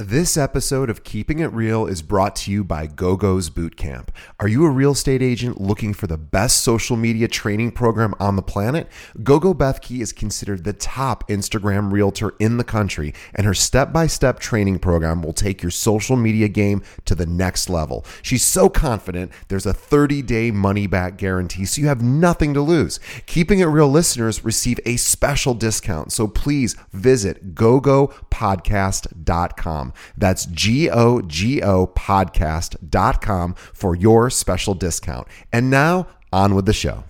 This episode of Keeping It Real is brought to you by GoGo's Bootcamp. Are you a real estate agent looking for the best social media training program on the planet? GoGo Bethke is considered the top Instagram realtor in the country, and her step by step training program will take your social media game to the next level. She's so confident there's a 30 day money back guarantee, so you have nothing to lose. Keeping It Real listeners receive a special discount, so please visit gogopodcast.com. That's G O G O podcast.com for your special discount. And now, on with the show.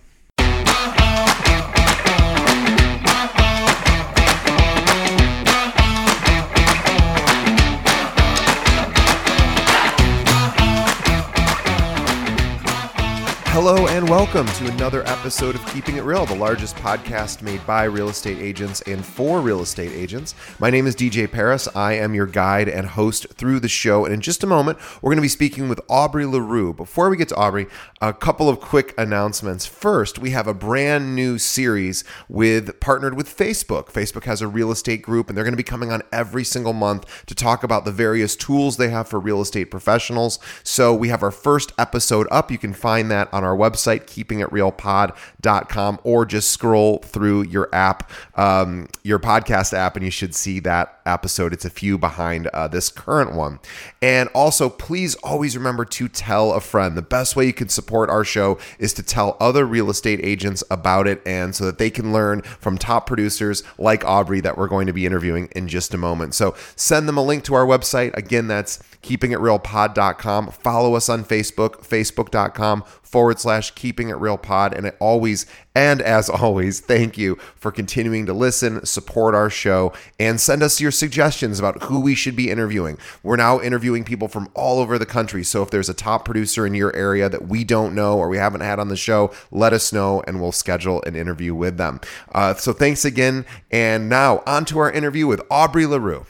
Hello and welcome to another episode of Keeping It Real, the largest podcast made by real estate agents and for real estate agents. My name is DJ Paris. I am your guide and host through the show. And in just a moment, we're going to be speaking with Aubrey LaRue. Before we get to Aubrey, a couple of quick announcements. First, we have a brand new series with partnered with Facebook. Facebook has a real estate group, and they're going to be coming on every single month to talk about the various tools they have for real estate professionals. So we have our first episode up. You can find that on our website, keepingitrealpod.com, or just scroll through your app, um, your podcast app, and you should see that episode. It's a few behind uh, this current one. And also, please always remember to tell a friend. The best way you can support our show is to tell other real estate agents about it, and so that they can learn from top producers like Aubrey that we're going to be interviewing in just a moment. So send them a link to our website. Again, that's keepingitrealpod.com. Follow us on Facebook, facebook.com forward slash keeping it real pod. And it always, and as always, thank you for continuing to listen, support our show, and send us your suggestions about who we should be interviewing. We're now interviewing people from all over the country. So if there's a top producer in your area that we don't know or we haven't had on the show, let us know and we'll schedule an interview with them. Uh, so thanks again. And now on to our interview with Aubrey LaRue.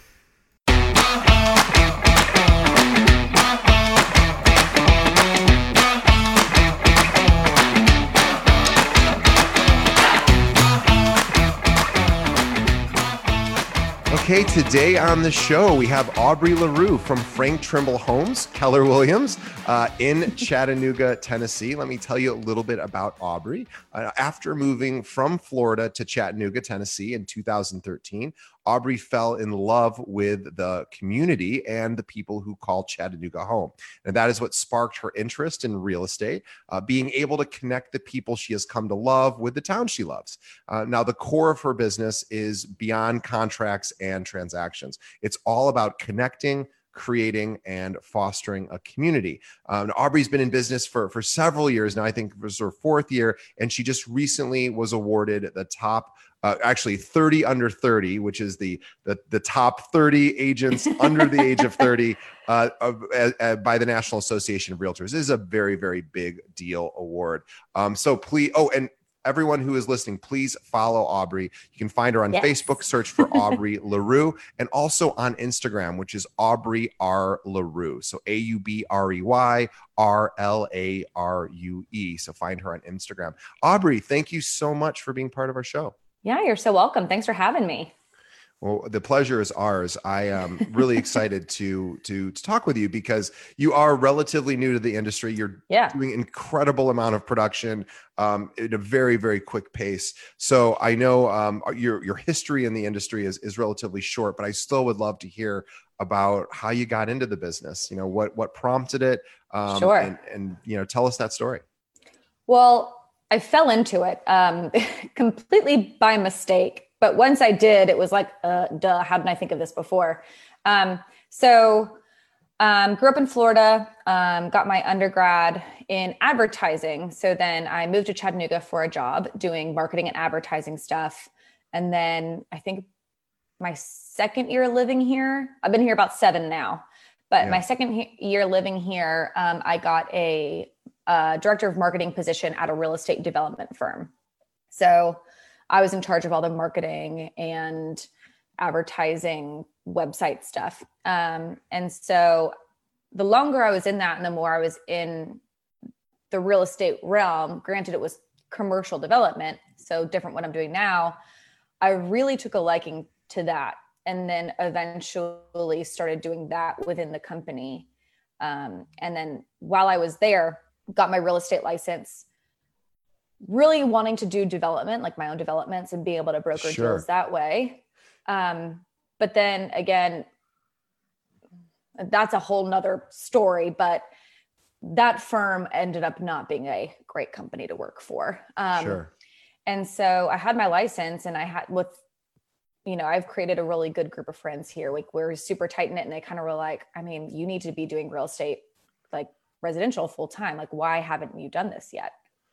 Okay, today on the show, we have Aubrey LaRue from Frank Trimble Homes, Keller Williams, uh, in Chattanooga, Tennessee. Let me tell you a little bit about Aubrey. Uh, after moving from Florida to Chattanooga, Tennessee in 2013, Aubrey fell in love with the community and the people who call Chattanooga home. And that is what sparked her interest in real estate, uh, being able to connect the people she has come to love with the town she loves. Uh, now, the core of her business is beyond contracts and transactions, it's all about connecting creating and fostering a community. Um, Aubrey's been in business for, for several years now. I think it was her fourth year, and she just recently was awarded the top uh, actually 30 under 30, which is the the, the top 30 agents under the age of 30 uh, uh, uh, by the National Association of Realtors. This is a very very big deal award. Um, so please, oh, and everyone who is listening, please follow Aubrey. You can find her on yes. Facebook, search for Aubrey LaRue, and also on Instagram, which is Aubrey R. LaRue. So A U B R E Y R L A R U E. So find her on Instagram. Aubrey, thank you so much for being part of our show. Yeah, you're so welcome. Thanks for having me. Well, the pleasure is ours. I am really excited to, to to talk with you because you are relatively new to the industry. You're yeah. doing incredible amount of production um, at a very very quick pace. So I know um, your your history in the industry is is relatively short, but I still would love to hear about how you got into the business. You know what what prompted it. Um, sure. And, and you know tell us that story. Well, I fell into it um, completely by mistake. But once I did, it was like, uh, duh, how didn't I think of this before? Um, so, um, grew up in Florida, um, got my undergrad in advertising. So then I moved to Chattanooga for a job doing marketing and advertising stuff. And then I think my second year living here, I've been here about seven now, but yeah. my second year living here, um, I got a uh, director of marketing position at a real estate development firm. So I was in charge of all the marketing and advertising website stuff. Um, and so the longer I was in that and the more I was in the real estate realm, granted it was commercial development, so different what I'm doing now, I really took a liking to that. and then eventually started doing that within the company. Um, and then while I was there, got my real estate license, really wanting to do development, like my own developments and be able to broker sure. deals that way. Um, but then again, that's a whole nother story, but that firm ended up not being a great company to work for. Um, sure. And so I had my license and I had with, you know, I've created a really good group of friends here. Like we're super tight knit and they kind of were like, I mean, you need to be doing real estate, like residential full time. Like, why haven't you done this yet?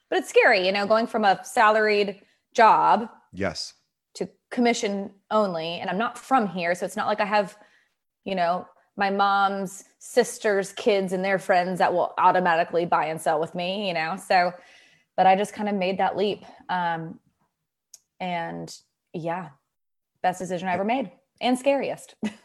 But it's scary, you know, going from a salaried job. Yes. To commission only. And I'm not from here. So it's not like I have, you know, my mom's sister's kids and their friends that will automatically buy and sell with me, you know? So, but I just kind of made that leap. Um, and yeah, best decision I ever made and scariest.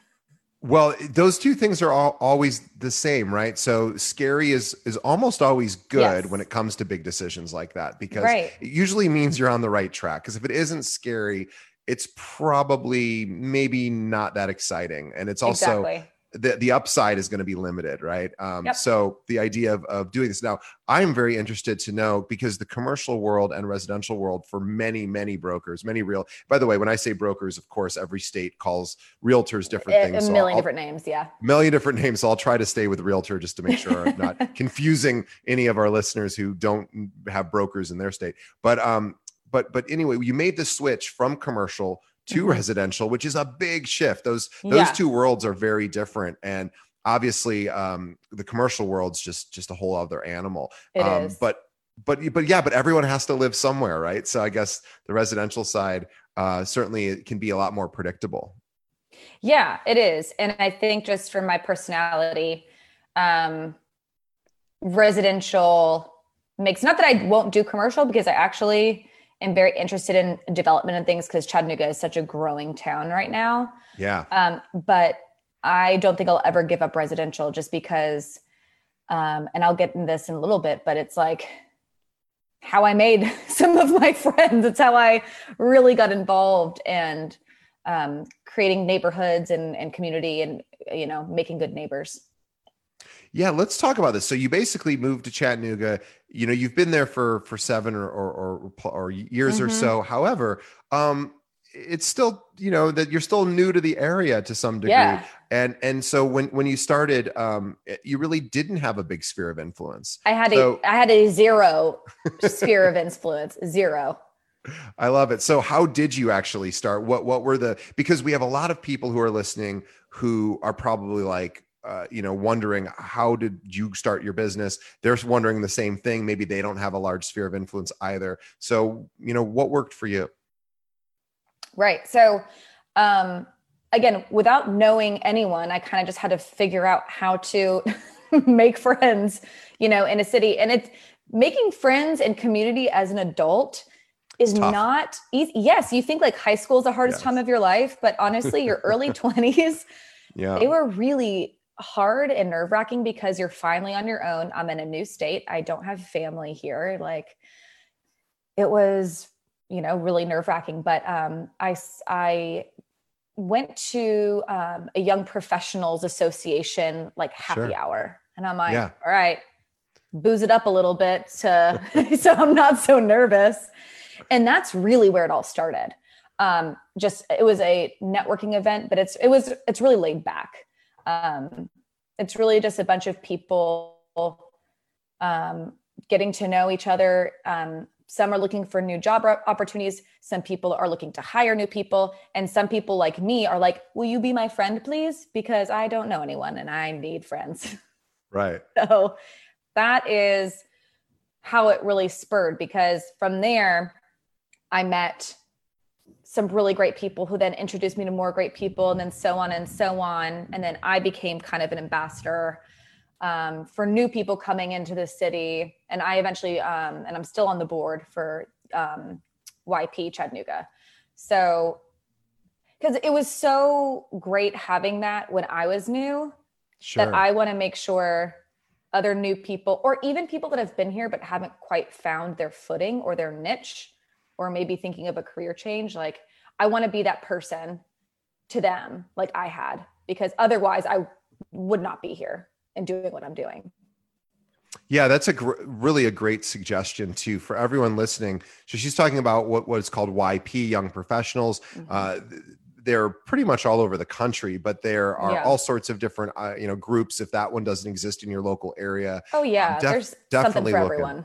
Well, those two things are all, always the same, right? So scary is is almost always good yes. when it comes to big decisions like that because right. it usually means you're on the right track. Because if it isn't scary, it's probably maybe not that exciting, and it's also exactly the, the upside is going to be limited, right? Um, yep. So the idea of, of doing this now, I'm very interested to know because the commercial world and residential world for many, many brokers, many real. By the way, when I say brokers, of course, every state calls realtors different a, things. A million different names, yeah. Million different names. So I'll try to stay with realtor just to make sure I'm not confusing any of our listeners who don't have brokers in their state. But um, but but anyway, you made the switch from commercial to residential, which is a big shift. Those those yeah. two worlds are very different, and obviously, um, the commercial world's just just a whole other animal. It um, is. But but but yeah, but everyone has to live somewhere, right? So I guess the residential side uh, certainly it can be a lot more predictable. Yeah, it is, and I think just for my personality, um, residential makes not that I won't do commercial because I actually am very interested in development and things because Chattanooga is such a growing town right now. Yeah. Um, but I don't think I'll ever give up residential just because, um, and I'll get in this in a little bit, but it's like how I made some of my friends. It's how I really got involved and um, creating neighborhoods and, and community and, you know, making good neighbors. Yeah, let's talk about this. So you basically moved to Chattanooga. You know, you've been there for for seven or or or, or years mm-hmm. or so. However, um, it's still you know that you're still new to the area to some degree. Yeah. And and so when when you started, um, you really didn't have a big sphere of influence. I had so, a I had a zero sphere of influence. Zero. I love it. So how did you actually start? What what were the because we have a lot of people who are listening who are probably like uh, you know, wondering how did you start your business? They're wondering the same thing. Maybe they don't have a large sphere of influence either. So, you know, what worked for you? Right. So, um, again, without knowing anyone, I kind of just had to figure out how to make friends, you know, in a city. And it's making friends and community as an adult is Tough. not easy. Yes, you think like high school is the hardest yes. time of your life, but honestly, your early 20s, yeah. they were really hard and nerve wracking because you're finally on your own. I'm in a new state. I don't have family here. Like it was, you know, really nerve wracking. But um, I, I went to um, a young professionals association like happy sure. hour. And I'm like, yeah. all right, booze it up a little bit to, so I'm not so nervous. And that's really where it all started. Um, just it was a networking event, but it's it was it's really laid back um, it's really just a bunch of people um, getting to know each other. Um, some are looking for new job opportunities. Some people are looking to hire new people. And some people, like me, are like, Will you be my friend, please? Because I don't know anyone and I need friends. Right. so that is how it really spurred because from there, I met some really great people who then introduced me to more great people and then so on and so on. And then i became kind of an ambassador um, for new people coming into the city. And i eventually um, and i'm still on the board for um, yp chattanooga. So because it was so great having that when i was new sure. that i want to make sure other new people or even people that have been here but haven't quite found their footing or their niche or maybe thinking of a career change like i want to be that person to them like I had because otherwise I would not be here and doing what I'm doing. Yeah, that's a gr- really a great suggestion too for everyone listening. So she's talking about what what is called YP, Young Professionals. Mm-hmm. Uh, they're pretty much all over the country, but there are yeah. all sorts of different uh, you know groups. If that one doesn't exist in your local area, oh yeah, def- there's definitely something for everyone.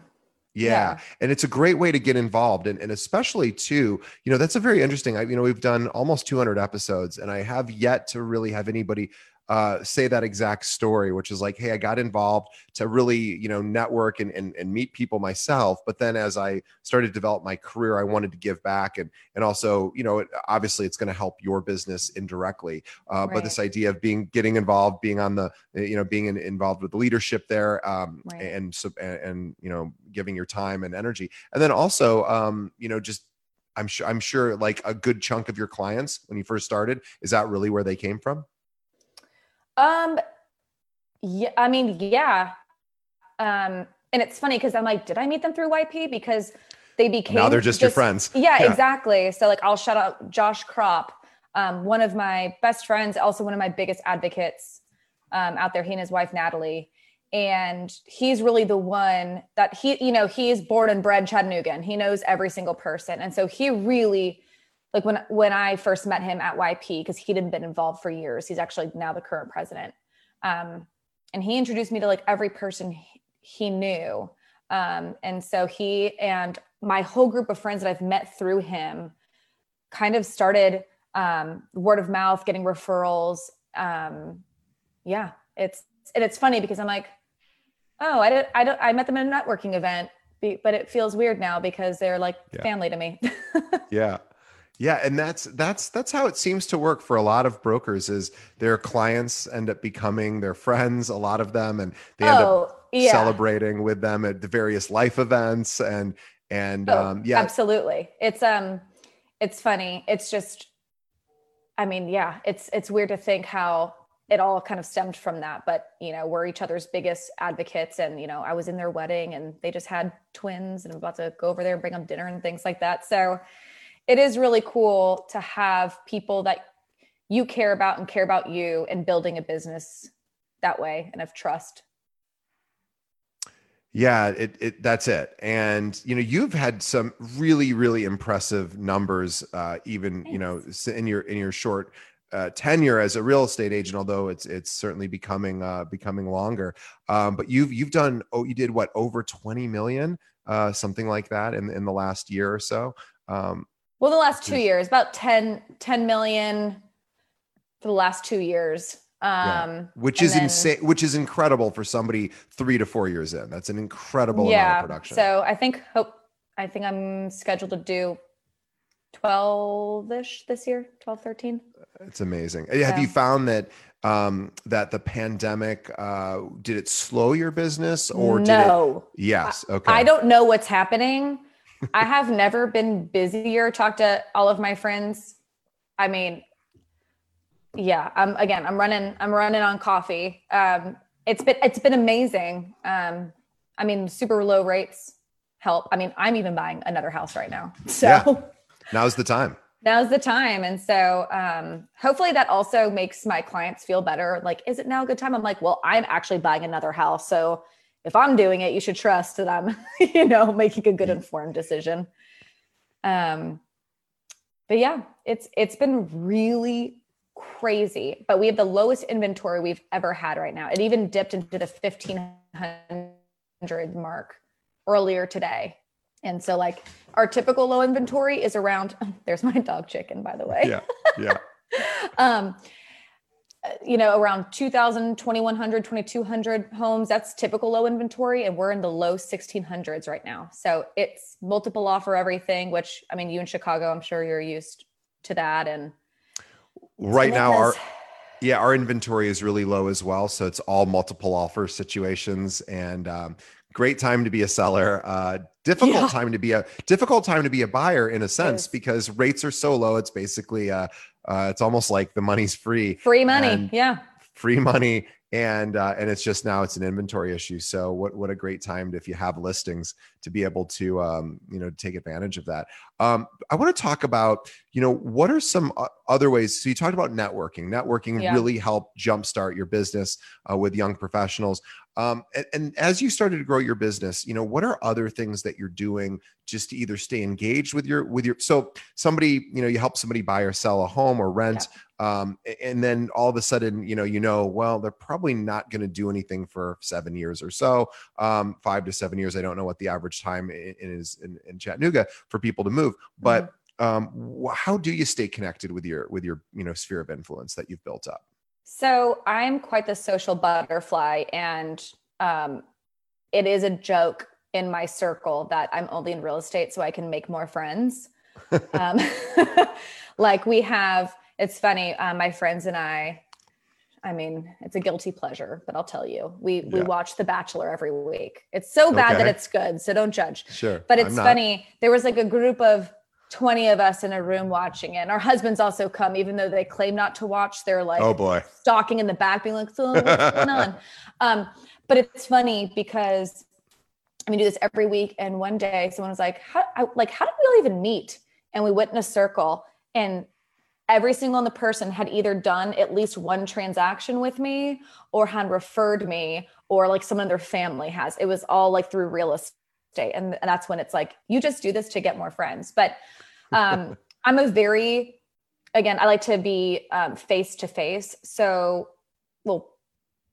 Yeah. yeah. And it's a great way to get involved. And, and especially too, you know, that's a very interesting, I, you know, we've done almost 200 episodes and I have yet to really have anybody uh, say that exact story, which is like, hey, I got involved to really, you know, network and, and, and meet people myself. But then as I started to develop my career, I wanted to give back. And, and also, you know, it, obviously it's going to help your business indirectly. Uh, right. But this idea of being, getting involved, being on the, you know, being in, involved with the leadership there um, right. and, so, and, and, you know, giving your time and energy. And then also, um, you know, just I'm sure I'm sure like a good chunk of your clients when you first started is that really where they came from? Um, yeah, I mean, yeah. Um, and it's funny because I'm like, did I meet them through YP? Because they became now they're just, just your friends. Yeah, yeah, exactly. So like, I'll shout out Josh Crop, um, one of my best friends, also one of my biggest advocates um, out there. He and his wife Natalie, and he's really the one that he, you know, he's born and bred Chattanooga, he knows every single person, and so he really like when when I first met him at YP because he hadn't been involved for years. He's actually now the current president, um, and he introduced me to like every person he, he knew. Um, and so he and my whole group of friends that I've met through him kind of started um, word of mouth, getting referrals. Um, yeah, it's and it's funny because I'm like, oh, I did I don't I met them at a networking event, but it feels weird now because they're like yeah. family to me. yeah. Yeah, and that's that's that's how it seems to work for a lot of brokers is their clients end up becoming their friends, a lot of them, and they end oh, up yeah. celebrating with them at the various life events and and oh, um yeah. Absolutely. It's um it's funny. It's just I mean, yeah, it's it's weird to think how it all kind of stemmed from that, but you know, we're each other's biggest advocates and you know, I was in their wedding and they just had twins and I'm about to go over there and bring them dinner and things like that. So it is really cool to have people that you care about and care about you and building a business that way and of trust yeah it, it that's it and you know you've had some really really impressive numbers uh even Thanks. you know in your in your short uh, tenure as a real estate agent, although it's it's certainly becoming uh, becoming longer. Um, but you've you've done oh you did what over twenty million, uh, something like that in in the last year or so. Um, well, the last two years, about 10, 10 million for the last two years. Um, yeah. which is then, insane, which is incredible for somebody three to four years in. That's an incredible yeah, production. So I think hope I think I'm scheduled to do 12 ish this year, 12, 13. It's amazing. Have you found that um, that the pandemic uh, did it slow your business or no? It, yes. Okay. I don't know what's happening. I have never been busier. Talked to all of my friends. I mean, yeah. I'm again. I'm running. I'm running on coffee. Um, it's been it's been amazing. Um, I mean, super low rates help. I mean, I'm even buying another house right now. So yeah. now's the time. Now's the time. And so um, hopefully that also makes my clients feel better. Like, is it now a good time? I'm like, well, I'm actually buying another house. So if I'm doing it, you should trust that I'm, you know, making a good informed decision. Um, but yeah, it's it's been really crazy. But we have the lowest inventory we've ever had right now. It even dipped into the 1500 mark earlier today. And so like our typical low inventory is around there's my dog chicken by the way. Yeah. Yeah. um you know, around 2,000, 2,100, 2,200 homes. That's typical low inventory. And we're in the low 1600s right now. So it's multiple offer everything, which I mean, you in Chicago, I'm sure you're used to that. And right now, our, yeah, our inventory is really low as well. So it's all multiple offer situations and um, great time to be a seller. Uh, difficult yeah. time to be a difficult time to be a buyer in a sense because rates are so low. It's basically uh, uh, it's almost like the money's free. Free money, yeah. Free money, and uh, and it's just now it's an inventory issue. So what what a great time to, if you have listings to be able to um, you know take advantage of that. Um, I want to talk about you know what are some other ways. So you talked about networking. Networking yeah. really helped jumpstart your business uh, with young professionals. Um, and, and, as you started to grow your business, you know, what are other things that you're doing just to either stay engaged with your with your so somebody, you know, you help somebody buy or sell a home or rent, yeah. um, and then all of a sudden, you know, you know, well, they're probably not going to do anything for seven years or so, um, five to seven years. I don't know what the average time is in, in Chattanooga for people to move, but mm-hmm. um, how do you stay connected with your with your you know sphere of influence that you've built up? So I'm quite the social butterfly, and um, it is a joke in my circle that I'm only in real estate so I can make more friends. um, like we have, it's funny. Uh, my friends and I, I mean, it's a guilty pleasure, but I'll tell you, we yeah. we watch The Bachelor every week. It's so bad okay. that it's good, so don't judge. Sure, but it's funny. There was like a group of 20 of us in a room watching it. And our husbands also come, even though they claim not to watch. They're like, oh boy, stalking in the back, being like, so what's going on? Um, but it's funny because I mean, do this every week. And one day, someone was like, "How? I, like, how did we all even meet?" And we went in a circle, and every single the person had either done at least one transaction with me, or had referred me, or like someone in their family has. It was all like through real estate, and, and that's when it's like, you just do this to get more friends. But um, I'm a very, again, I like to be face to face. So, well,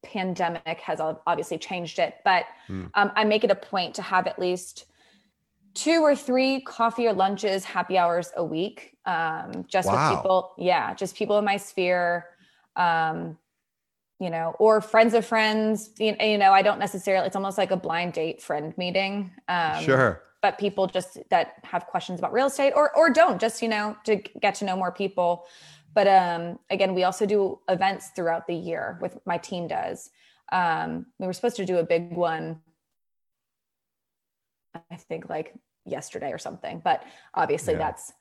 pandemic has obviously changed it, but mm. um, I make it a point to have at least two or three coffee or lunches, happy hours a week, um, just wow. with people. Yeah, just people in my sphere. Um, you know, or friends of friends. You, you know, I don't necessarily. It's almost like a blind date friend meeting. Um, sure but people just that have questions about real estate or or don't just you know to get to know more people. But um again we also do events throughout the year with my team does. Um we were supposed to do a big one i think like yesterday or something but obviously yeah. that's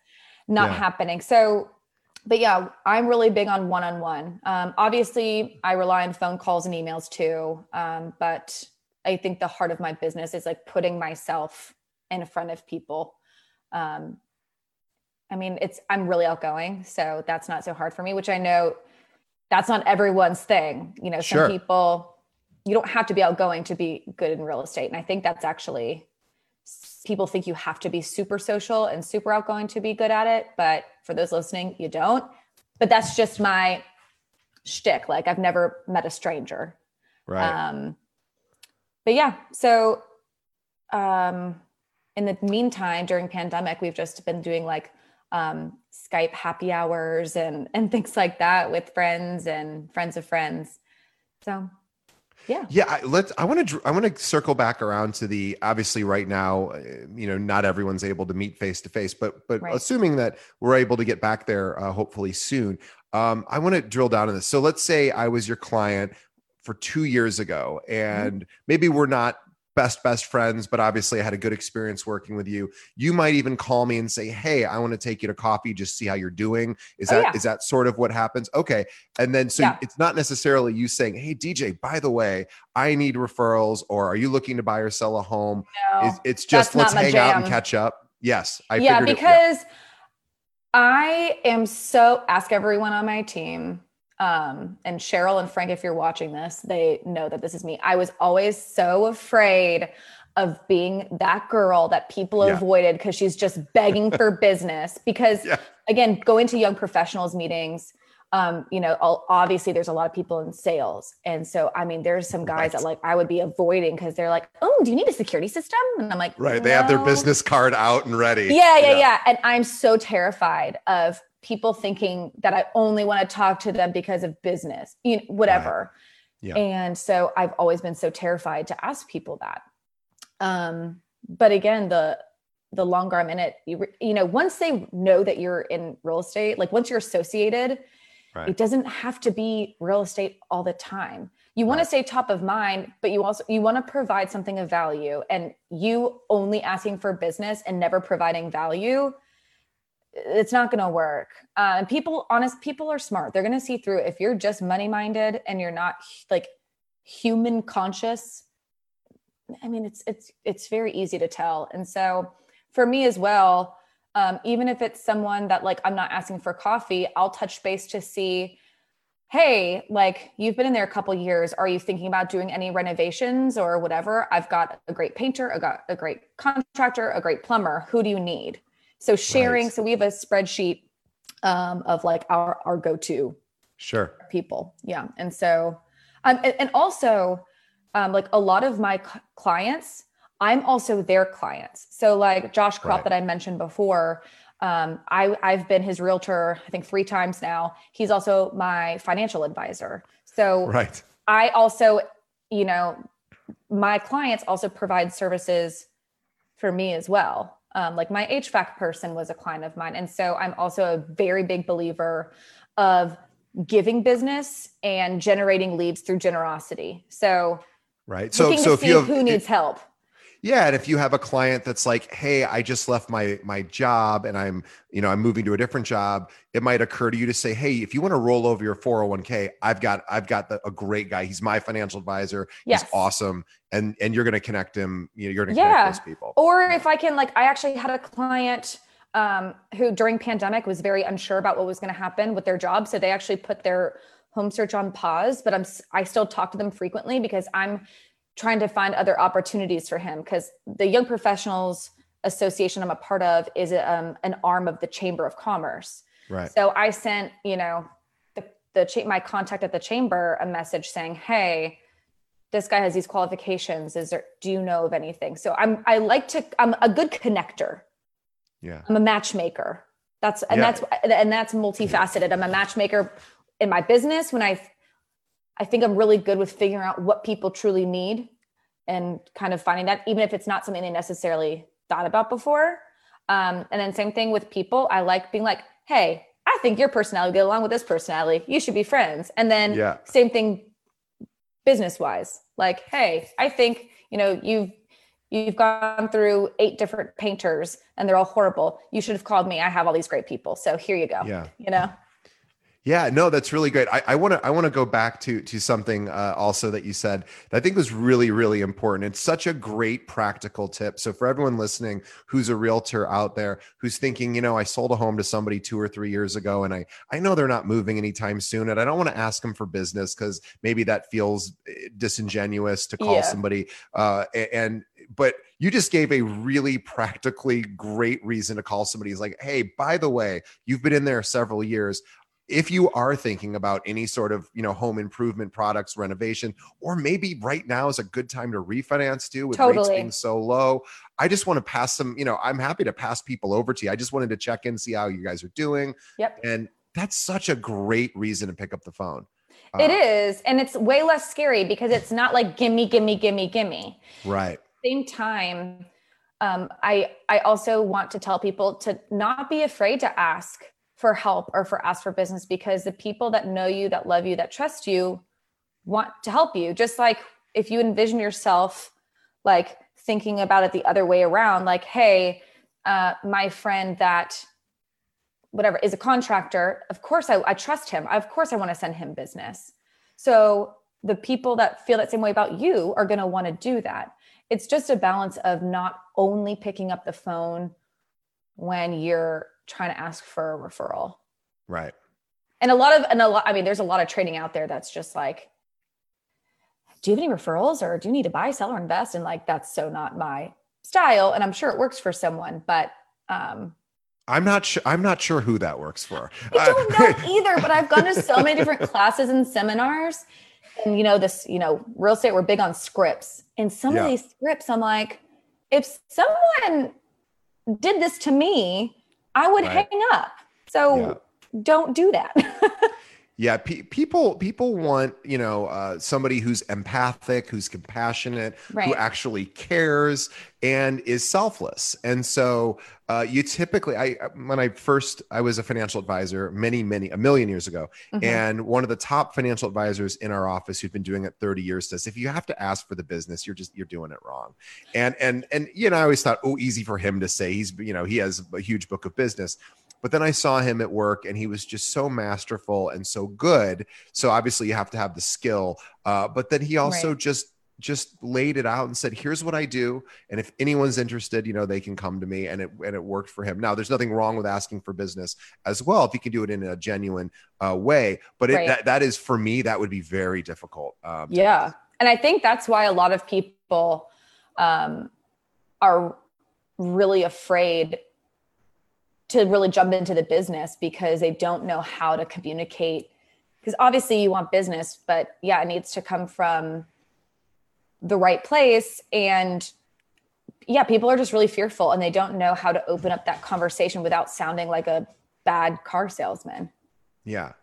not yeah. happening. So but yeah i'm really big on one-on-one. Um, obviously i rely on phone calls and emails too. Um, but i think the heart of my business is like putting myself in front of people. Um, I mean, it's I'm really outgoing, so that's not so hard for me. Which I know that's not everyone's thing. You know, some sure. people you don't have to be outgoing to be good in real estate, and I think that's actually people think you have to be super social and super outgoing to be good at it. But for those listening, you don't. But that's just my shtick. Like I've never met a stranger. Right. Um, but yeah, so um, in the meantime, during pandemic, we've just been doing like um, Skype happy hours and and things like that with friends and friends of friends. So yeah yeah let's i want to i want to circle back around to the obviously right now uh, you know not everyone's able to meet face to face but but right. assuming that we're able to get back there uh, hopefully soon um, i want to drill down on this so let's say i was your client for two years ago mm-hmm. and mm-hmm. maybe we're not best best friends but obviously i had a good experience working with you you might even call me and say hey i want to take you to coffee just see how you're doing is oh, that yeah. is that sort of what happens okay and then so yeah. it's not necessarily you saying hey dj by the way i need referrals or are you looking to buy or sell a home no, it's, it's just let's hang jam. out and catch up yes i yeah because it, yeah. i am so ask everyone on my team um, and Cheryl and Frank, if you're watching this, they know that this is me. I was always so afraid of being that girl that people yeah. avoided because she's just begging for business. Because yeah. again, going to young professionals meetings, um, you know, obviously there's a lot of people in sales. And so, I mean, there's some guys right. that like I would be avoiding because they're like, oh, do you need a security system? And I'm like, right. No. They have their business card out and ready. Yeah, yeah, yeah, yeah. And I'm so terrified of people thinking that I only want to talk to them because of business, you know, whatever. Right. Yeah. And so I've always been so terrified to ask people that. Um, but again, the the longer I'm in it, you, you know, once they know that you're in real estate, like once you're associated, right. it doesn't have to be real estate all the time. You want right. to stay top of mind, but you also you want to provide something of value. And you only asking for business and never providing value it's not going to work. Uh, people, honest people are smart. They're going to see through. If you're just money minded and you're not like human conscious i mean it's it's it's very easy to tell. And so for me as well um, even if it's someone that like i'm not asking for coffee i'll touch base to see hey like you've been in there a couple years. Are you thinking about doing any renovations or whatever? I've got a great painter i got a great contractor a great plumber. Who do you need so sharing right. so we have a spreadsheet um, of like our our go-to sure people yeah and so um, and, and also um, like a lot of my c- clients i'm also their clients so like josh crop right. that i mentioned before um, I, I've been his realtor, I think three times now. He's also my financial advisor. So right. I also, you know, my clients also provide services for me as well. Um, like my HVAC person was a client of mine. And so I'm also a very big believer of giving business and generating leads through generosity. So, right. So, so if you have, who needs help, yeah, and if you have a client that's like, "Hey, I just left my my job and I'm, you know, I'm moving to a different job," it might occur to you to say, "Hey, if you want to roll over your 401k, I've got I've got the, a great guy. He's my financial advisor. Yes. He's awesome." And and you're going to connect him, you know, you're going to yeah. connect those people. Or if I can like I actually had a client um, who during pandemic was very unsure about what was going to happen with their job, so they actually put their home search on pause, but I'm I still talk to them frequently because I'm trying to find other opportunities for him because the Young Professionals Association I'm a part of is um, an arm of the Chamber of Commerce. Right. So I sent, you know, the the cha- my contact at the chamber a message saying, "Hey, this guy has these qualifications. Is there? Do you know of anything?" So I'm I like to I'm a good connector. Yeah. I'm a matchmaker. That's and yeah. that's and that's multifaceted. I'm a matchmaker in my business when I I think I'm really good with figuring out what people truly need and kind of finding that, even if it's not something they necessarily thought about before. Um, and then same thing with people. I like being like, hey, I think your personality get along with this personality. You should be friends. And then yeah. same thing business wise. Like, hey, I think, you know, you've you've gone through eight different painters and they're all horrible. You should have called me. I have all these great people. So here you go. Yeah. You know? Yeah, no, that's really great. I want to I want to go back to to something uh, also that you said that I think was really really important. It's such a great practical tip. So for everyone listening who's a realtor out there who's thinking, you know, I sold a home to somebody two or three years ago, and I I know they're not moving anytime soon, and I don't want to ask them for business because maybe that feels eh, disingenuous to call yeah. somebody. Uh, and but you just gave a really practically great reason to call somebody. He's like, hey, by the way, you've been in there several years if you are thinking about any sort of you know home improvement products renovation or maybe right now is a good time to refinance too with totally. rates being so low i just want to pass some you know i'm happy to pass people over to you. I just wanted to check in see how you guys are doing. Yep. And that's such a great reason to pick up the phone. It uh, is and it's way less scary because it's not like gimme gimme gimme gimme. Right. Same time um, I I also want to tell people to not be afraid to ask for help or for ask for business because the people that know you, that love you, that trust you want to help you. Just like if you envision yourself like thinking about it the other way around, like, hey, uh, my friend that whatever is a contractor, of course I, I trust him. Of course I want to send him business. So the people that feel that same way about you are going to want to do that. It's just a balance of not only picking up the phone when you're trying to ask for a referral. Right. And a lot of, and a lot, I mean, there's a lot of trading out there that's just like, do you have any referrals or do you need to buy, sell, or invest? And like, that's so not my style. And I'm sure it works for someone, but, um, I'm not sure. I'm not sure who that works for. I don't know either, but I've gone to so many different classes and seminars. And you know, this, you know, real estate, we're big on scripts. And some yeah. of these scripts, I'm like, if someone did this to me, I would right. hang up. So yeah. don't do that. yeah, pe- people people want you know uh, somebody who's empathic, who's compassionate, right. who actually cares and is selfless. And so uh, you typically, I when I first I was a financial advisor many many a million years ago, mm-hmm. and one of the top financial advisors in our office who'd been doing it 30 years says, if you have to ask for the business, you're just you're doing it wrong. And and and you know I always thought, oh, easy for him to say. He's you know he has a huge book of business But then I saw him at work and he was just so masterful and so good. So obviously you have to have the skill. Uh, but then he also Right. just just laid it out and said, "Here's what I do, and if anyone's interested, you know, they can come to me." And it and it worked for him. Now, there's nothing wrong with asking for business as well if you can do it in a genuine uh, way. But it, Right. that that is for me that would be very difficult. Um, Yeah. And I think that's why a lot of people um, are really afraid to really jump into the business because they don't know how to communicate. Because obviously you want business, but yeah, it needs to come from the right place. And yeah, people are just really fearful and they don't know how to open up that conversation without sounding like a bad car salesman. Yeah.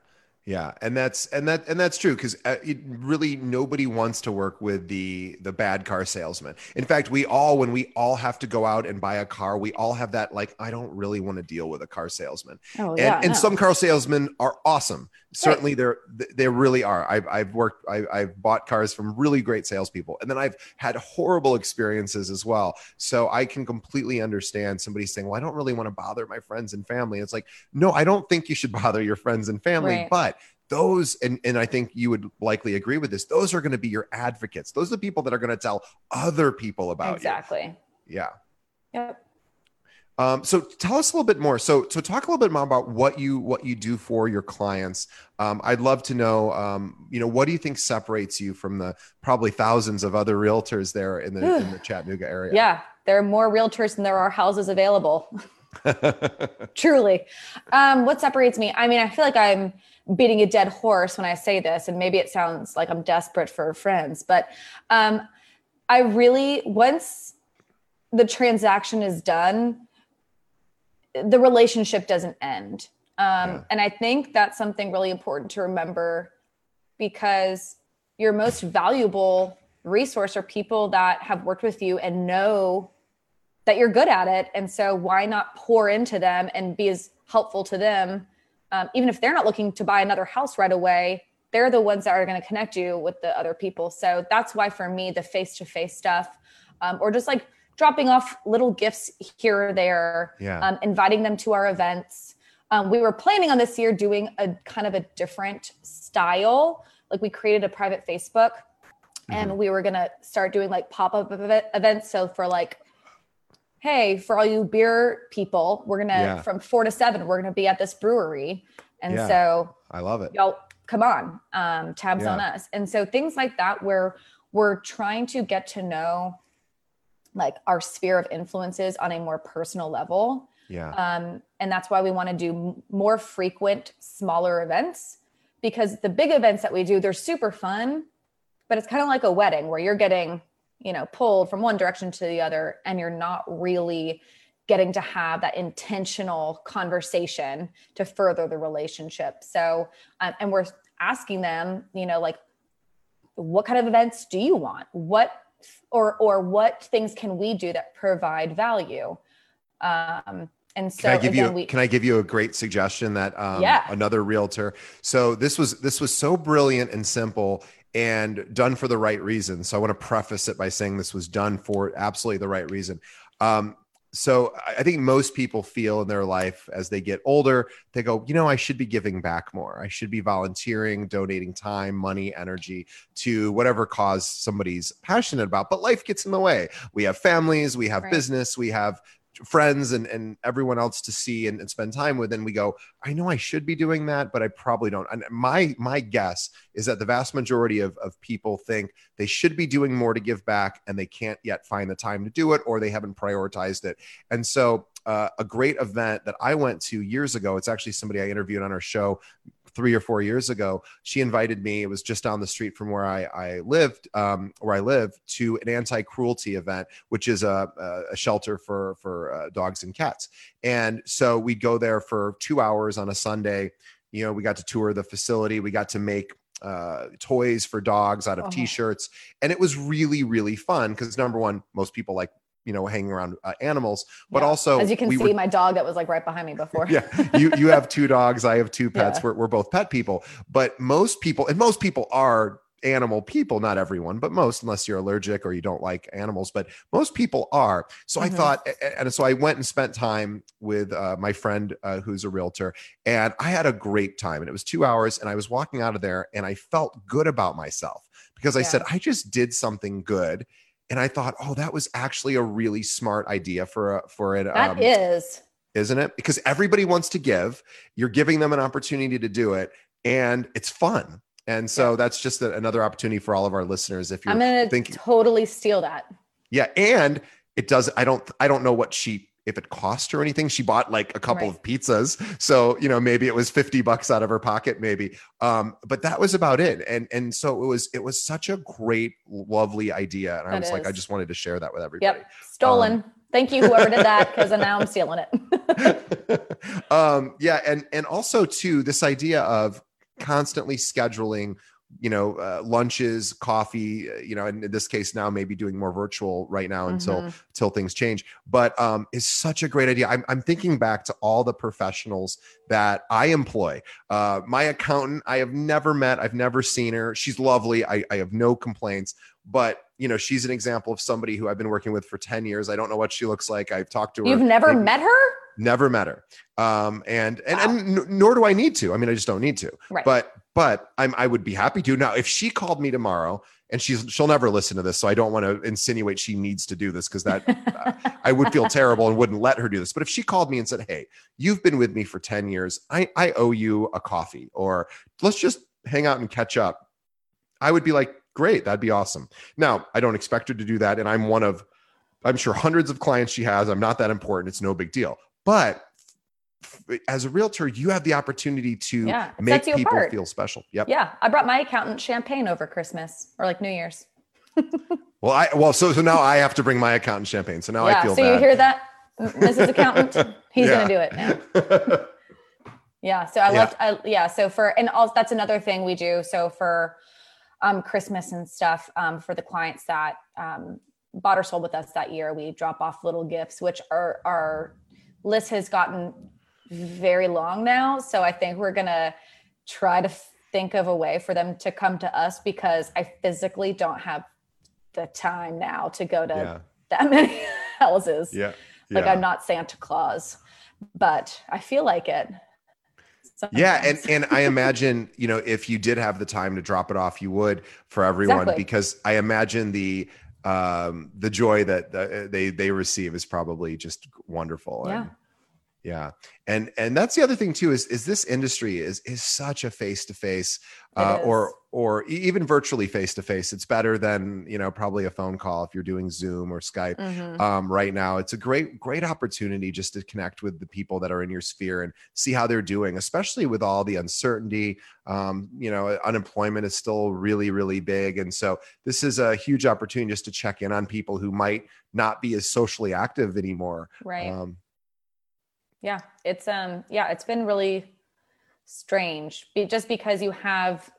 Yeah, and that's and that and that's true because uh, really nobody wants to work with the the bad car salesman. In fact, we all when we all have to go out and buy a car, we all have that like I don't really want to deal with a car salesman. Oh, and, yeah. and no. some car salesmen are awesome. Certainly, they're they really are. I've I've worked I, I've bought cars from really great salespeople, and then I've had horrible experiences as well. So I can completely understand somebody saying, "Well, I don't really want to bother my friends and family." It's like, no, I don't think you should bother your friends and family, Right. but those and and I think you would likely agree with this. Those are going to be your advocates. Those are the people that are going to tell other people about exactly. you. Yeah. Yep. Um, so tell us a little bit more. So, so talk a little bit more about what you what you do for your clients. Um, I'd love to know. Um, you know, what do you think separates you from the probably thousands of other realtors there in the in the Chattanooga area? Yeah, there are more realtors than there are houses available. Truly. Um, what separates me? I mean, I feel like I'm beating a dead horse when I say this, and maybe it sounds like I'm desperate for friends, but um, I really, once the transaction is done, the relationship doesn't end. Um, Yeah. And I think that's something really important to remember because your most valuable resource are people that have worked with you and know that you're good at it. And so why not pour into them and be as helpful to them? Um, even if they're not looking to buy another house right away, they're the ones that are going to connect you with the other people. So that's why for me, the face to face stuff, um, or just like dropping off little gifts here or there, Yeah. um, inviting them to our events. Um, we were planning on this year doing a kind of a different style. Like we created a private Facebook and we were going to start doing like pop up events. So for like, hey, for all you beer people, we're going to, Yeah. from four to seven, we're going to be at this brewery. And Yeah. so I love it. y'all come on um tabs on us and so things like that where we're trying to get to know like our sphere of influences on a more personal level. Yeah. um and that's why we want to do more frequent smaller events because the big events that we do they're super fun but it's kind of like a wedding where you're getting you know pulled from one direction to the other and you're not really getting to have that intentional conversation to further the relationship. So um, and we're asking them you know like what kind of events do you want? What or or what things can we do that provide value um and so Can I give again you? we can I give you a great suggestion that um, Yeah. another realtor? So this was this was so brilliant and simple and done for the right reason. So I want to preface it by saying this was done for absolutely the right reason. Um, so I think most people feel in their life as they get older, they go, you know, I should be giving back more. I should be volunteering, donating time, money, energy to whatever cause somebody's passionate about. But life gets in the way. We have families, we have Right. business, we have friends and, and everyone else to see and, and spend time with and we go i know i should be doing that but i probably don't. And my my guess is that the vast majority of, of people think they should be doing more to give back and they can't yet find the time to do it or they haven't prioritized it. And so uh, a great event that i went to years ago it's actually somebody i interviewed on our show three or four years ago she invited me it was just down the street from where i, I lived um, where i live to an anti-cruelty event which is a, a- a shelter for for uh, dogs and cats. And so we'd go there for two hours on a sunday. You know we got to tour the facility. We got to make uh, toys for dogs out of Uh-huh. t-shirts. And it was really really fun because number one most people like you know hanging around uh, animals but Yeah. also as you can see were- my dog that was like right behind me before yeah you you have two dogs i have two pets Yeah. we're, we're both pet people but most people and most people are animal people not everyone but most unless you're allergic or you don't like animals but most people are so mm-hmm. i thought and so i went and spent time with uh, my friend uh, who's a realtor and i had a great time and it was two hours and i was walking out of there and i felt good about myself because i yeah. said i just did something good and i thought oh that was actually a really smart idea for a for it That um, is, isn't it because everybody wants to give you're giving them an opportunity to do it and it's fun and so yeah. that's just a, another opportunity for all of our listeners. If you're I'm gonna thinking, totally steal that. Yeah, and it does. I don't. I don't know what she if it cost her anything. She bought like a couple right. of pizzas, so you know maybe it was fifty bucks out of her pocket, maybe. Um, but that was about it. And and so it was. It was such a great, lovely idea, and I was is. like, I just wanted to share that with everybody. Yep, stolen. Um, Thank you, whoever did that, because now I'm stealing it. um, yeah, and and also too, this idea of constantly scheduling you know uh, lunches coffee uh, you know in this case now maybe doing more virtual right now until mm-hmm. until things change. But um is such a great idea. I'm, I'm thinking back to all the professionals that i employ. Uh my accountant i have never met i've never seen her. She's lovely. I, I have no complaints. But you know she's an example of somebody who i've been working with for 10 years. I don't know what she looks like. I've talked to her. You've never maybe, met her? Never met her. Um and and, wow. and nor do i need to. I mean i just don't need to. Right. but but I'm, i would be happy to. Now if she called me tomorrow and she's she'll never listen to this so i don't want to insinuate she needs to do this because that uh, i would feel terrible and wouldn't let her do this. But if she called me and said hey you've been with me for 10 years. I i owe you a coffee or let's just hang out and catch up i would be like great that'd be awesome. Now i don't expect her to do that and i'm one of i'm sure hundreds of clients she has. I'm not that important. It's no big deal. But as a realtor, you have the opportunity to yeah, make people apart. feel special. Yep. Yeah. I brought my accountant champagne over Christmas or like New Year's. well, I well, so so now I have to bring my accountant champagne. So now yeah, I feel so bad. you hear that, Mrs. Accountant? He's gonna do it now. yeah. So I left. I yeah. So for and also that's another thing we do. So for um, Christmas and stuff um, for the clients that um, bought or sold with us that year, we drop off little gifts, which are our list has gotten very long now. So I think we're going to try to think of a way for them to come to us because I physically don't have the time now to go to yeah. that many houses. Yeah. Like I'm not Santa Claus, but I feel like it. Sometimes. Yeah, and and I imagine you know if you did have the time to drop it off, you would for everyone exactly. because I imagine the um the joy that the, they they receive is probably just wonderful. Yeah. And, yeah. And and that's the other thing too is is this industry is is such a face to face or or even virtually face to face it's better than you know probably a phone call if you're doing zoom or skype. Mm-hmm. um, right now it's a great great opportunity just to connect with the people that are in your sphere and see how they're doing especially with all the uncertainty. Um, you know unemployment is still really really big. And so this is a huge opportunity just to check in on people who might not be as socially active anymore. Right. Um, yeah, it's um yeah, it's been really strange Be, just because you have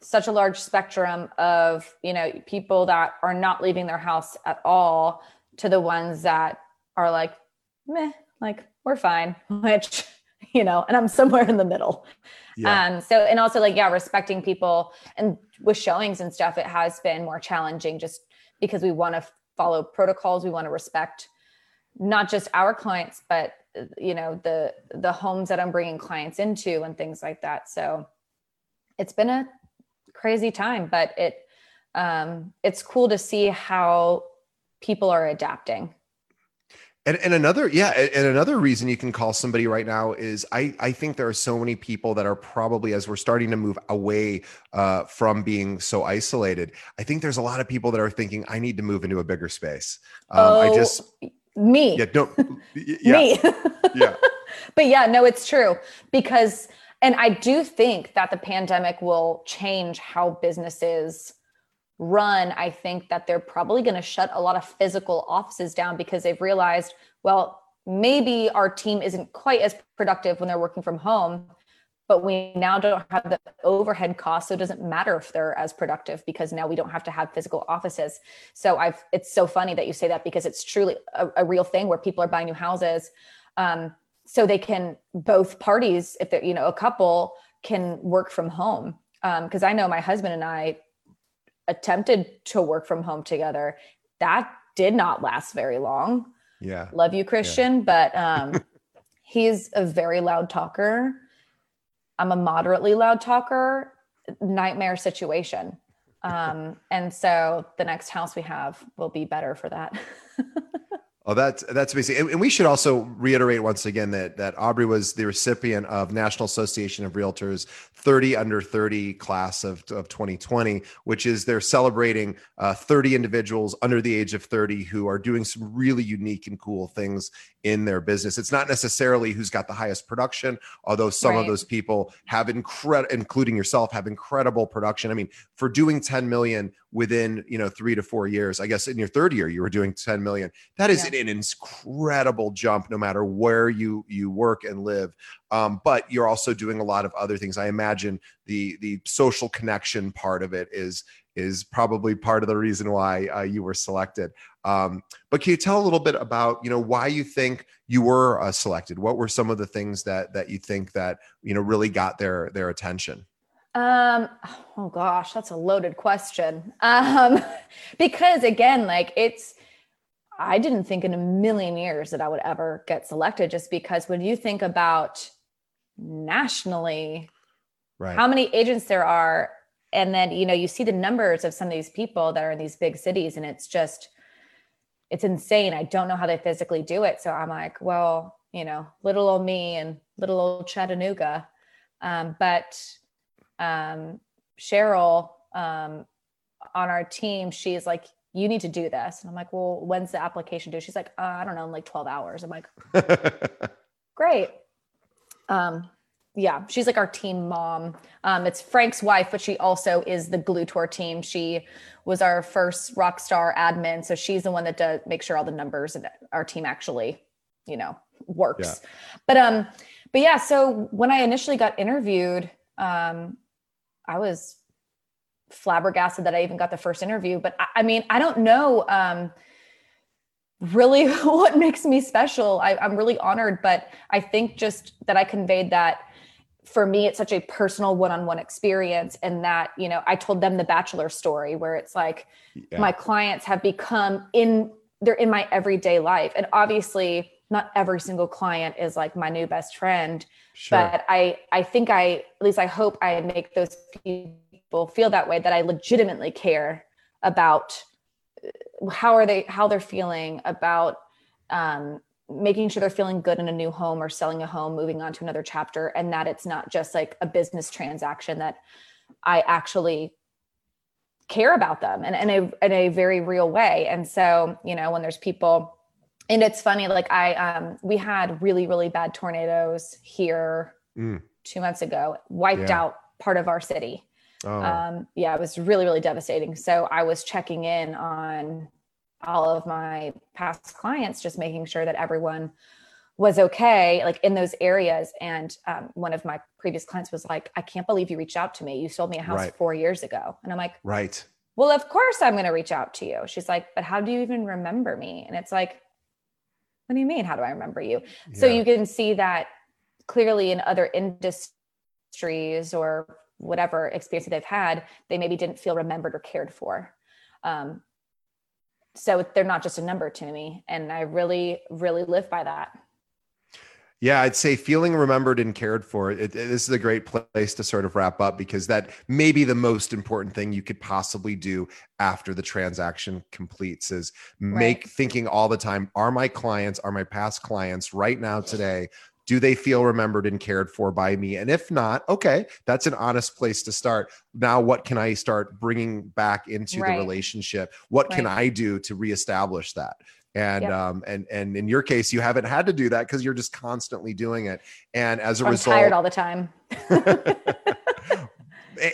such a large spectrum of, you know, people that are not leaving their house at all to the ones that are like, meh, like we're fine, which, you know, and I'm somewhere in the middle. Yeah. Um, so and also like, yeah, respecting people and with showings and stuff, it has been more challenging just because we want to follow protocols, we want to respect not just our clients, but you know the the homes that i'm bringing clients into and things like that. So it's been a crazy time but it um it's cool to see how people are adapting. And, and another yeah and another reason you can call somebody right now is i i think there are so many people that are probably as we're starting to move away uh, from being so isolated i think there's a lot of people that are thinking i need to move into a bigger space. Um, oh, i just me. Yeah, no, yeah. me. yeah. But yeah, no, it's true because, and I do think that the pandemic will change how businesses run. I think that they're probably going to shut a lot of physical offices down because they've realized, well, maybe our team isn't quite as productive when they're working from home but we now don't have the overhead costs so it doesn't matter if they're as productive because now we don't have to have physical offices so i've it's so funny that you say that because it's truly a, a real thing where people are buying new houses um, so they can both parties if they're you know a couple can work from home because um, i know my husband and i attempted to work from home together. That did not last very long. Yeah. Love you, Christian, yeah. but um, he's a very loud talker. I'm a moderately loud talker. Nightmare situation. Um, and so the next house we have will be better for that. Oh, that's that's amazing, and, and, we should also reiterate once again that that Aubrey was the recipient of National Association of Realtors 30 under 30 class of, of 2020, which is they're celebrating uh, 30 individuals under the age of 30 who are doing some really unique and cool things in their business. It's not necessarily who's got the highest production, although some right. of those people have incredible, including yourself, have incredible production. I mean, for doing 10 million within you know three to four years, I guess in your third year you were doing 10 million. That is yeah. An incredible jump, no matter where you you work and live. Um, but you're also doing a lot of other things. I imagine the the social connection part of it is is probably part of the reason why uh, you were selected. Um, but can you tell a little bit about you know why you think you were uh, selected? What were some of the things that that you think that you know really got their their attention? Um, oh gosh, that's a loaded question. Um, because again, like it's, I didn't think in a million years that I would ever get selected just because when you think about nationally, right. how many agents there are, and then, you know, you see the numbers of some of these people that are in these big cities and it's just, it's insane. I don't know how they physically do it. So I'm like, well, you know, little old me and little old Chattanooga. Um, but um, Cheryl um, on our team, she's like, you need to do this. And I'm like, well, when's the application due? She's like, uh, I don't know, in like 12 hours. I'm like, great. Um, yeah, she's like our team mom. Um, it's Frank's wife, but she also is the glue to our team. She was our first rock star admin, so she's the one that does make sure all the numbers and our team actually, you know, works. Yeah. But um, but yeah, so when I initially got interviewed, um, I was flabbergasted that I even got the first interview. But I, I mean, I don't know um, really what makes me special. I, I'm really honored, but I think just that I conveyed that for me it's such a personal one-on-one experience and that you know i told them the bachelor story where it's like yeah. my clients have become in they're in my everyday life and obviously not every single client is like my new best friend sure. but i i think i at least i hope i make those people feel that way that i legitimately care about uh, how are they how they're feeling about um, making sure they're feeling good in a new home or selling a home moving on to another chapter and that it's not just like a business transaction that i actually care about them and in a, in a very real way and so you know when there's people and it's funny like i um we had really really bad tornadoes here mm. two months ago wiped yeah. out part of our city oh. um yeah it was really really devastating so i was checking in on all of my past clients just making sure that everyone was okay like in those areas and um, one of my previous clients was like i can't believe you reached out to me you sold me a house right. four years ago and i'm like right well of course i'm going to reach out to you she's like but how do you even remember me and it's like what do you mean? How do I remember you? Yeah. So you can see that clearly in other industries or whatever experience they've had, they maybe didn't feel remembered or cared for. Um, so they're not just a number to me. And I really, really live by that. Yeah, I'd say feeling remembered and cared for. It, it, this is a great place to sort of wrap up because that may be the most important thing you could possibly do after the transaction completes is make right. thinking all the time are my clients, are my past clients right now today do they feel remembered and cared for by me and if not okay that's an honest place to start now what can i start bringing back into right. the relationship what right. can i do to reestablish that and yep. um and and in your case you haven't had to do that because you're just constantly doing it and as a I'm result tired all the time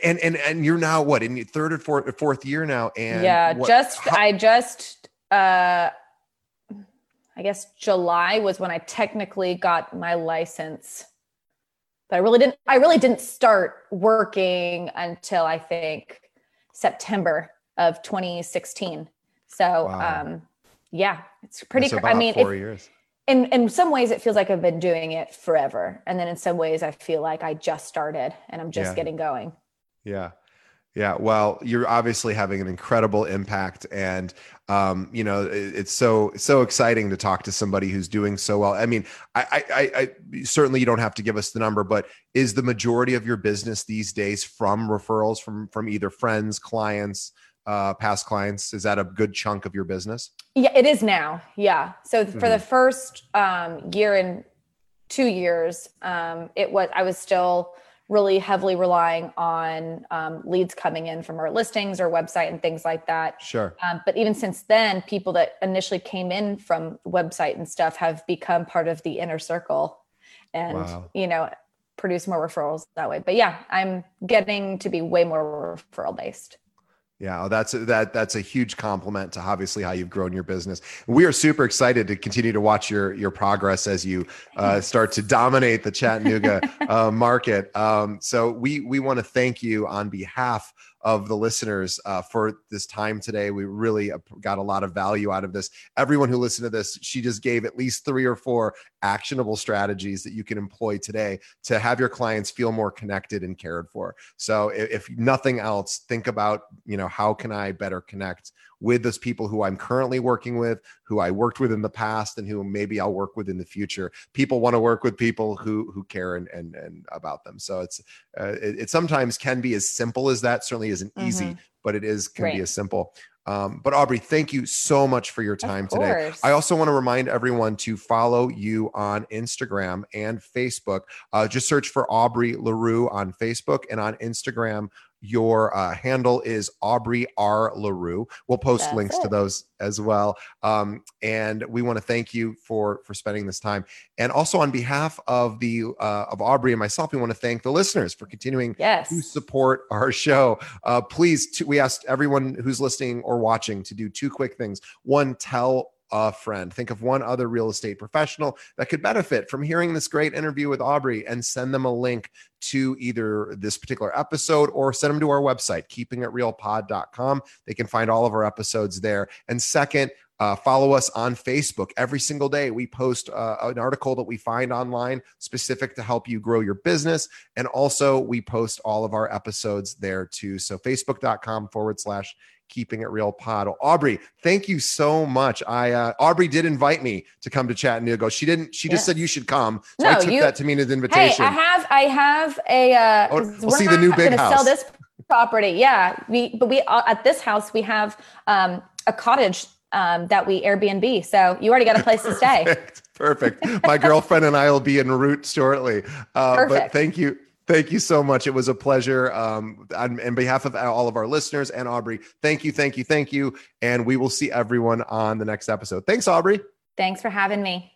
and and and you're now what in your third or fourth fourth year now and yeah what, just how- i just uh i guess july was when i technically got my license but i really didn't i really didn't start working until i think september of 2016 so wow. um yeah, it's pretty. So I mean, four if, years. In in some ways, it feels like I've been doing it forever, and then in some ways, I feel like I just started and I'm just yeah. getting going. Yeah. Yeah, well, you're obviously having an incredible impact, and um, you know it's so so exciting to talk to somebody who's doing so well. I mean, I, I, I certainly you don't have to give us the number, but is the majority of your business these days from referrals from from either friends, clients, uh, past clients? Is that a good chunk of your business? Yeah, it is now. Yeah. So for mm-hmm. the first um, year and two years, um, it was I was still really heavily relying on um, leads coming in from our listings or website and things like that. Sure. Um, but even since then, people that initially came in from website and stuff have become part of the inner circle, and wow. you know produce more referrals that way. But yeah, I'm getting to be way more referral based. Yeah, that's a, that that's a huge compliment to obviously how you've grown your business. We are super excited to continue to watch your your progress as you uh, start to dominate the Chattanooga uh, market. Um, so we we want to thank you on behalf of the listeners uh, for this time today. We really got a lot of value out of this. Everyone who listened to this, she just gave at least three or four actionable strategies that you can employ today to have your clients feel more connected and cared for. So if, if nothing else, think about, you know, how can I better connect with those people who I'm currently working with, who I worked with in the past, and who maybe I'll work with in the future. People want to work with people who who care and and, and about them. So it's uh, it, it, sometimes can be as simple as that. Certainly isn't mm-hmm. easy, but it is can right. be as simple. Um, but Aubrey, thank you so much for your time today. I also want to remind everyone to follow you on Instagram and Facebook. Uh, just search for Aubrey LaRue on Facebook and on Instagram. Your uh, handle is Aubrey R. LaRue. We'll post That's links it. to those as well. Um, and we want to thank you for for spending this time. And also on behalf of the uh, of Aubrey and myself, we want to thank the listeners for continuing yes. to support our show. Uh, please, we asked everyone who's listening or watching to do two quick things. One, tell a friend. Think of one other real estate professional that could benefit from hearing this great interview with Aubrey and send them a link to either this particular episode or send them to our website, keepingitrealpod.com. They can find all of our episodes there. And second, uh, follow us on Facebook. Every single day, we post uh, an article that we find online specific to help you grow your business. And also, we post all of our episodes there too. So, facebook.com forward slash keeping it real pod. Aubrey, thank you so much. I uh, Aubrey did invite me to come to Chattanooga. She didn't. She just said you should come. So no, I took you, that to mean an invitation. Hey, I have. I have a. Uh, oh, we'll see the new big house. Sell this property. Yeah, we. But we uh, at this house we have um, a cottage um, that we Airbnb. So you already got a place to stay. Perfect. My girlfriend and I will be en route shortly. Uh, but thank you. Thank you so much. It was a pleasure. Um, on, on behalf of all of our listeners and Aubrey, thank you, thank you, thank you. And we will see everyone on the next episode. Thanks, Aubrey. Thanks for having me.